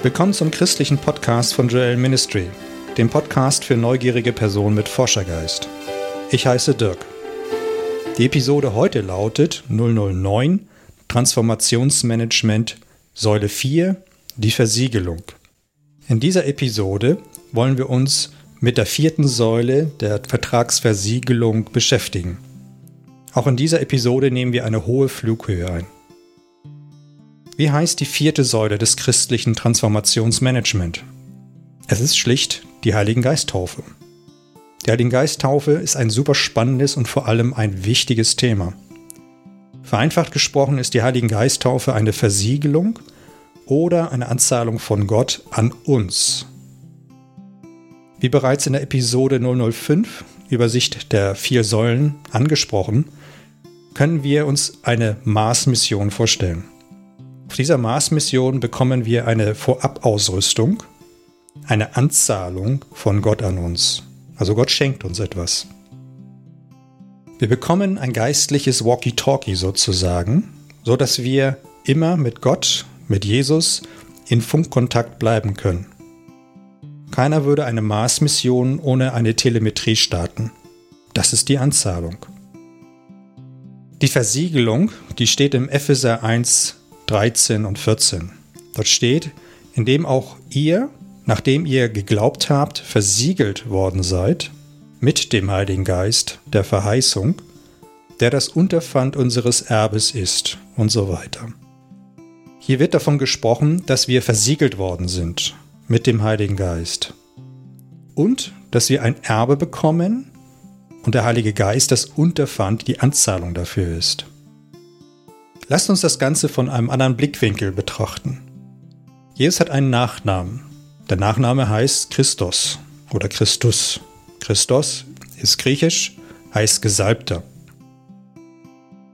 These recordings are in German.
Willkommen zum christlichen Podcast von Joel Ministry, dem Podcast für neugierige Personen mit Forschergeist. Ich heiße Dirk. Die Episode heute lautet 009 Transformationsmanagement Säule 4 Die Versiegelung. In dieser Episode wollen wir uns mit der vierten Säule der Vertragsversiegelung beschäftigen. Auch in dieser Episode nehmen wir eine hohe Flughöhe ein. Wie heißt die vierte Säule des christlichen Transformationsmanagement? Es ist schlicht die Heiligen Geisttaufe. Die Heiligen Geisttaufe ist ein super spannendes und vor allem ein wichtiges Thema. Vereinfacht gesprochen ist die Heiligen Geisttaufe eine Versiegelung oder eine Anzahlung von Gott an uns. Wie bereits in der Episode 005 Übersicht der vier Säulen angesprochen, können wir uns eine Mars-Mission vorstellen. Auf dieser Mars-Mission bekommen wir eine Vorabausrüstung, eine Anzahlung von Gott an uns. Also Gott schenkt uns etwas. Wir bekommen ein geistliches Walkie-Talkie sozusagen, so dass wir immer mit Gott, mit Jesus in Funkkontakt bleiben können. Keiner würde eine Mars-Mission ohne eine Telemetrie starten. Das ist die Anzahlung. Die Versiegelung, die steht im Epheser 1 13 und 14. Dort steht, indem auch ihr, nachdem ihr geglaubt habt, versiegelt worden seid mit dem Heiligen Geist der Verheißung, der das Unterpfand unseres Erbes ist und so weiter. Hier wird davon gesprochen, dass wir versiegelt worden sind mit dem Heiligen Geist und dass wir ein Erbe bekommen und der Heilige Geist das Unterpfand, die Anzahlung dafür ist. Lasst uns das Ganze von einem anderen Blickwinkel betrachten. Jesus hat einen Nachnamen. Der Nachname heißt Christos oder Christus. Christos ist griechisch, heißt Gesalbter.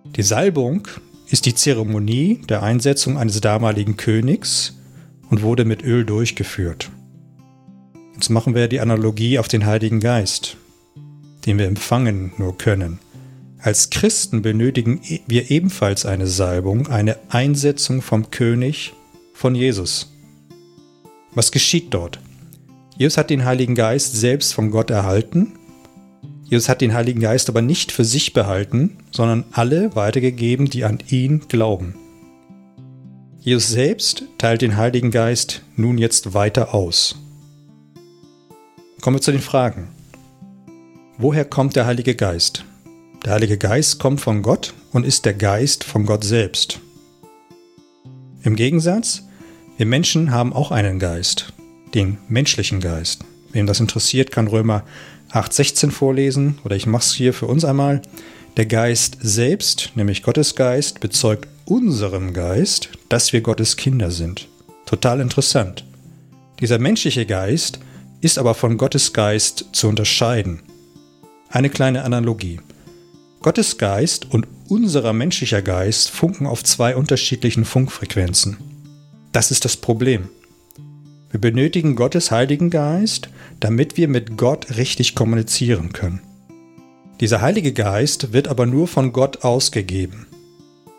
Die Salbung ist die Zeremonie der Einsetzung eines damaligen Königs und wurde mit Öl durchgeführt. Jetzt machen wir die Analogie auf den Heiligen Geist, den wir empfangen nur können. Als Christen benötigen e- wir ebenfalls eine Salbung, eine Einsetzung vom König von Jesus. Was geschieht dort? Jesus hat den Heiligen Geist selbst von Gott erhalten. Jesus hat den Heiligen Geist aber nicht für sich behalten, sondern alle weitergegeben, die an ihn glauben. Jesus selbst teilt den Heiligen Geist nun jetzt weiter aus. Kommen wir zu den Fragen. Woher kommt der Heilige Geist? Der Heilige Geist kommt von Gott und ist der Geist von Gott selbst. Im Gegensatz, wir Menschen haben auch einen Geist, den menschlichen Geist. Wem das interessiert, kann Römer 8,16 vorlesen oder ich mache es hier für uns einmal. Der Geist selbst, nämlich Gottes Geist, bezeugt unserem Geist, dass wir Gottes Kinder sind. Total interessant. Dieser menschliche Geist ist aber von Gottes Geist zu unterscheiden. Eine kleine Analogie. Gottes Geist und unserer menschlicher Geist funken auf zwei unterschiedlichen Funkfrequenzen. Das ist das Problem. Wir benötigen Gottes Heiligen Geist, damit wir mit Gott richtig kommunizieren können. Dieser Heilige Geist wird aber nur von Gott ausgegeben.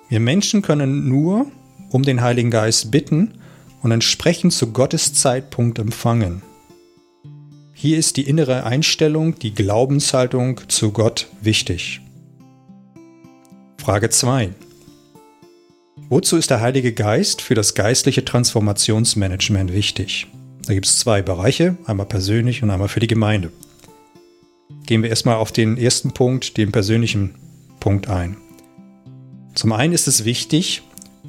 Wir Menschen können nur um den Heiligen Geist bitten und entsprechend zu Gottes Zeitpunkt empfangen. Hier ist die innere Einstellung, die Glaubenshaltung zu Gott wichtig. Frage 2. Wozu ist der Heilige Geist für das geistliche Transformationsmanagement wichtig? Da gibt es zwei Bereiche, einmal persönlich und einmal für die Gemeinde. Gehen wir erstmal auf den ersten Punkt, den persönlichen Punkt ein. Zum einen ist es wichtig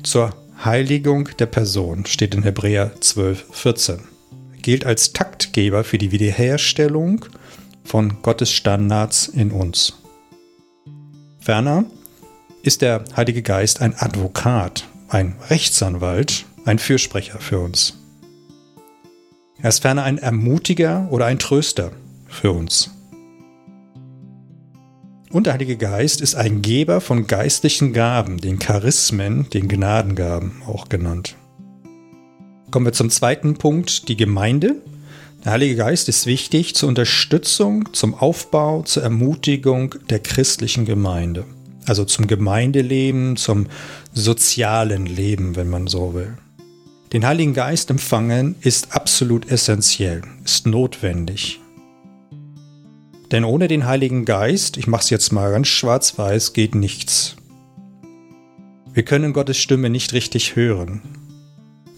zur Heiligung der Person, steht in Hebräer 12, 14. Er gilt als Taktgeber für die Wiederherstellung von Gottes Standards in uns. Ferner ist der Heilige Geist ein Advokat, ein Rechtsanwalt, ein Fürsprecher für uns. Er ist ferner ein Ermutiger oder ein Tröster für uns. Und der Heilige Geist ist ein Geber von geistlichen Gaben, den Charismen, den Gnadengaben auch genannt. Kommen wir zum zweiten Punkt, die Gemeinde. Der Heilige Geist ist wichtig zur Unterstützung, zum Aufbau, zur Ermutigung der christlichen Gemeinde also zum Gemeindeleben, zum sozialen Leben, wenn man so will. Den Heiligen Geist empfangen ist absolut essentiell, ist notwendig. Denn ohne den Heiligen Geist, ich mache es jetzt mal ganz schwarz-weiß, geht nichts. Wir können Gottes Stimme nicht richtig hören.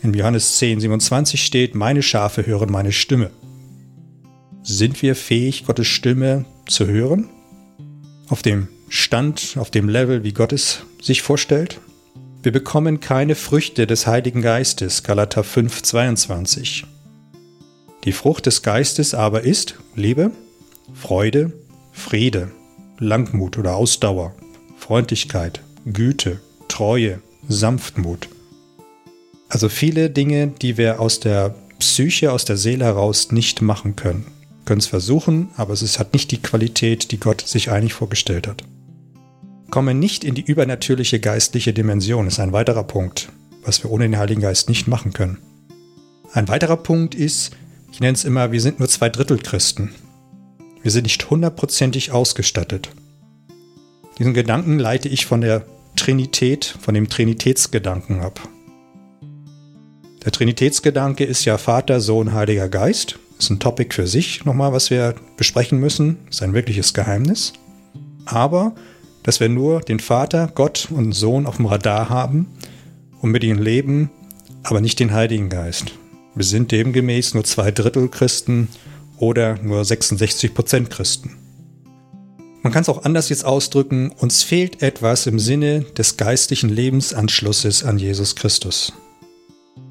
In Johannes 10, 27 steht, meine Schafe hören meine Stimme. Sind wir fähig, Gottes Stimme zu hören? Auf dem Stand, auf dem Level, wie Gott es sich vorstellt? Wir bekommen keine Früchte des Heiligen Geistes, Galater 5, 22. Die Frucht des Geistes aber ist Liebe, Freude, Friede, Langmut oder Ausdauer, Freundlichkeit, Güte, Treue, Sanftmut. Also viele Dinge, die wir aus der Psyche, aus der Seele heraus nicht machen können. Können es versuchen, aber es hat nicht die Qualität, die Gott sich eigentlich vorgestellt hat. Kommen nicht in die übernatürliche geistliche Dimension ist ein weiterer Punkt, was wir ohne den Heiligen Geist nicht machen können. Ein weiterer Punkt ist, ich nenne es immer, wir sind nur zwei Drittel Christen. Wir sind nicht hundertprozentig ausgestattet. Diesen Gedanken leite ich von der Trinität, von dem Trinitätsgedanken ab. Der Trinitätsgedanke ist ja Vater, Sohn, Heiliger Geist. Ist ein Topic für sich nochmal, was wir besprechen müssen. Ist ein wirkliches Geheimnis. Aber, dass wir nur den Vater, Gott und Sohn auf dem Radar haben und mit ihnen leben, aber nicht den Heiligen Geist. Wir sind demgemäß nur zwei Drittel Christen oder nur 66 Prozent Christen. Man kann es auch anders jetzt ausdrücken, uns fehlt etwas im Sinne des geistlichen Lebensanschlusses an Jesus Christus.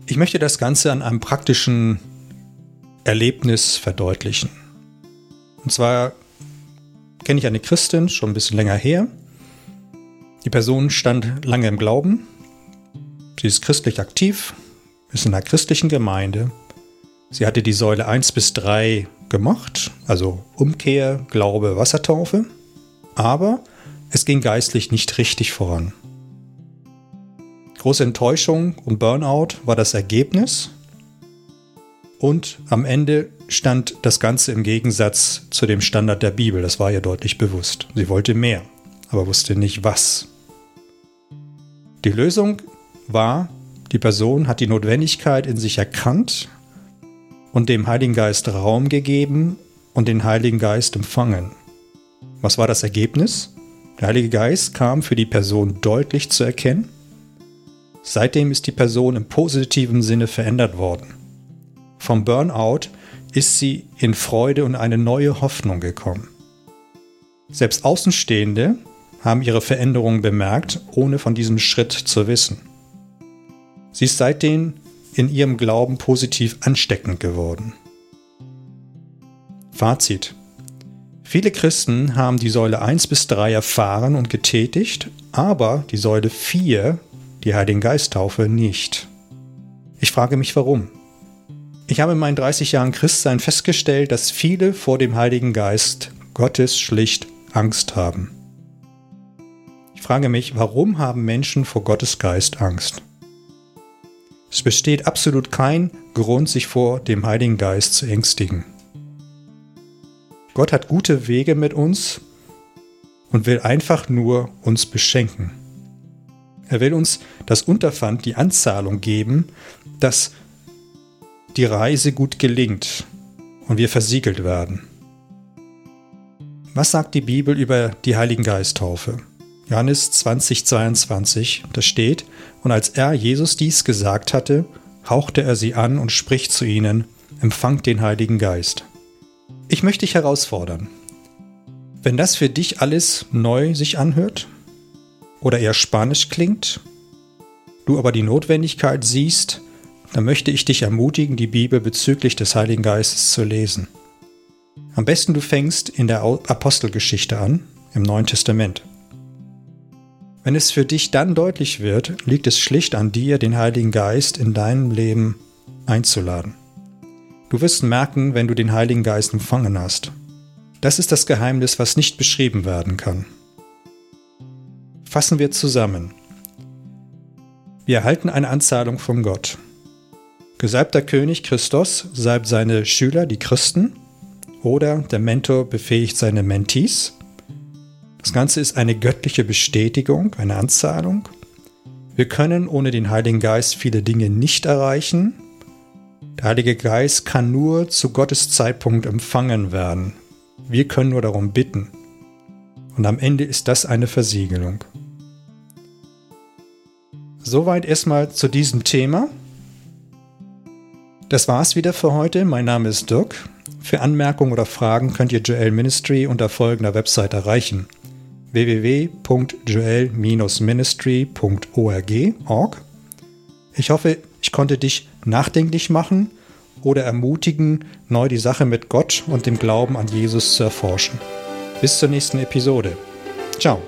Ich möchte das Ganze an einem praktischen Erlebnis verdeutlichen. Und zwar kenne ich eine Christin, schon ein bisschen länger her. Die Person stand lange im Glauben. Sie ist christlich aktiv, ist in einer christlichen Gemeinde. Sie hatte die Säule 1 bis 3 gemacht, also Umkehr, Glaube, Wassertaufe aber es ging geistlich nicht richtig voran. Große Enttäuschung und Burnout war das Ergebnis und am Ende stand das Ganze im Gegensatz zu dem Standard der Bibel, das war ihr deutlich bewusst. Sie wollte mehr, aber wusste nicht was. Die Lösung war, die Person hat die Notwendigkeit in sich erkannt und dem Heiligen Geist Raum gegeben und den Heiligen Geist empfangen. Was war das Ergebnis? Der Heilige Geist kam für die Person deutlich zu erkennen. Seitdem ist die Person im positiven Sinne verändert worden. Vom Burnout ist sie in Freude und eine neue Hoffnung gekommen. Selbst Außenstehende haben ihre Veränderungen bemerkt, ohne von diesem Schritt zu wissen. Sie ist seitdem in ihrem Glauben positiv ansteckend geworden. Fazit. Viele Christen haben die Säule 1 bis 3 erfahren und getätigt, aber die Säule 4, die Heiligen Geisttaufe, nicht. Ich frage mich warum. Ich habe in meinen 30 Jahren Christsein festgestellt, dass viele vor dem Heiligen Geist Gottes schlicht Angst haben. Ich frage mich, warum haben Menschen vor Gottes Geist Angst? Es besteht absolut kein Grund, sich vor dem Heiligen Geist zu ängstigen. Gott hat gute Wege mit uns und will einfach nur uns beschenken. Er will uns das Unterpfand, die Anzahlung geben, dass die Reise gut gelingt und wir versiegelt werden. Was sagt die Bibel über die Heiligen Geisttaufe? Johannes 20, 22, da steht, und als er Jesus dies gesagt hatte, hauchte er sie an und spricht zu ihnen, empfangt den Heiligen Geist. Ich möchte dich herausfordern. Wenn das für dich alles neu sich anhört oder eher spanisch klingt, du aber die Notwendigkeit siehst, dann möchte ich dich ermutigen, die Bibel bezüglich des Heiligen Geistes zu lesen. Am besten du fängst in der Apostelgeschichte an, im Neuen Testament. Wenn es für dich dann deutlich wird, liegt es schlicht an dir, den Heiligen Geist in deinem Leben einzuladen. Du wirst merken, wenn du den Heiligen Geist empfangen hast. Das ist das Geheimnis, was nicht beschrieben werden kann. Fassen wir zusammen. Wir erhalten eine Anzahlung von Gott. Gesalbter König Christus salbt seine Schüler, die Christen, oder der Mentor befähigt seine Mentees. Das Ganze ist eine göttliche Bestätigung, eine Anzahlung. Wir können ohne den Heiligen Geist viele Dinge nicht erreichen. Der Heilige Geist kann nur zu Gottes Zeitpunkt empfangen werden. Wir können nur darum bitten. Und am Ende ist das eine Versiegelung. Soweit erstmal zu diesem Thema. Das war's wieder für heute. Mein Name ist Dirk. Für Anmerkungen oder Fragen könnt ihr Joel Ministry unter folgender Website erreichen: www.joel-ministry.org. Ich hoffe, ich konnte dich nachdenklich machen oder ermutigen, neu die Sache mit Gott und dem Glauben an Jesus zu erforschen. Bis zur nächsten Episode. Ciao.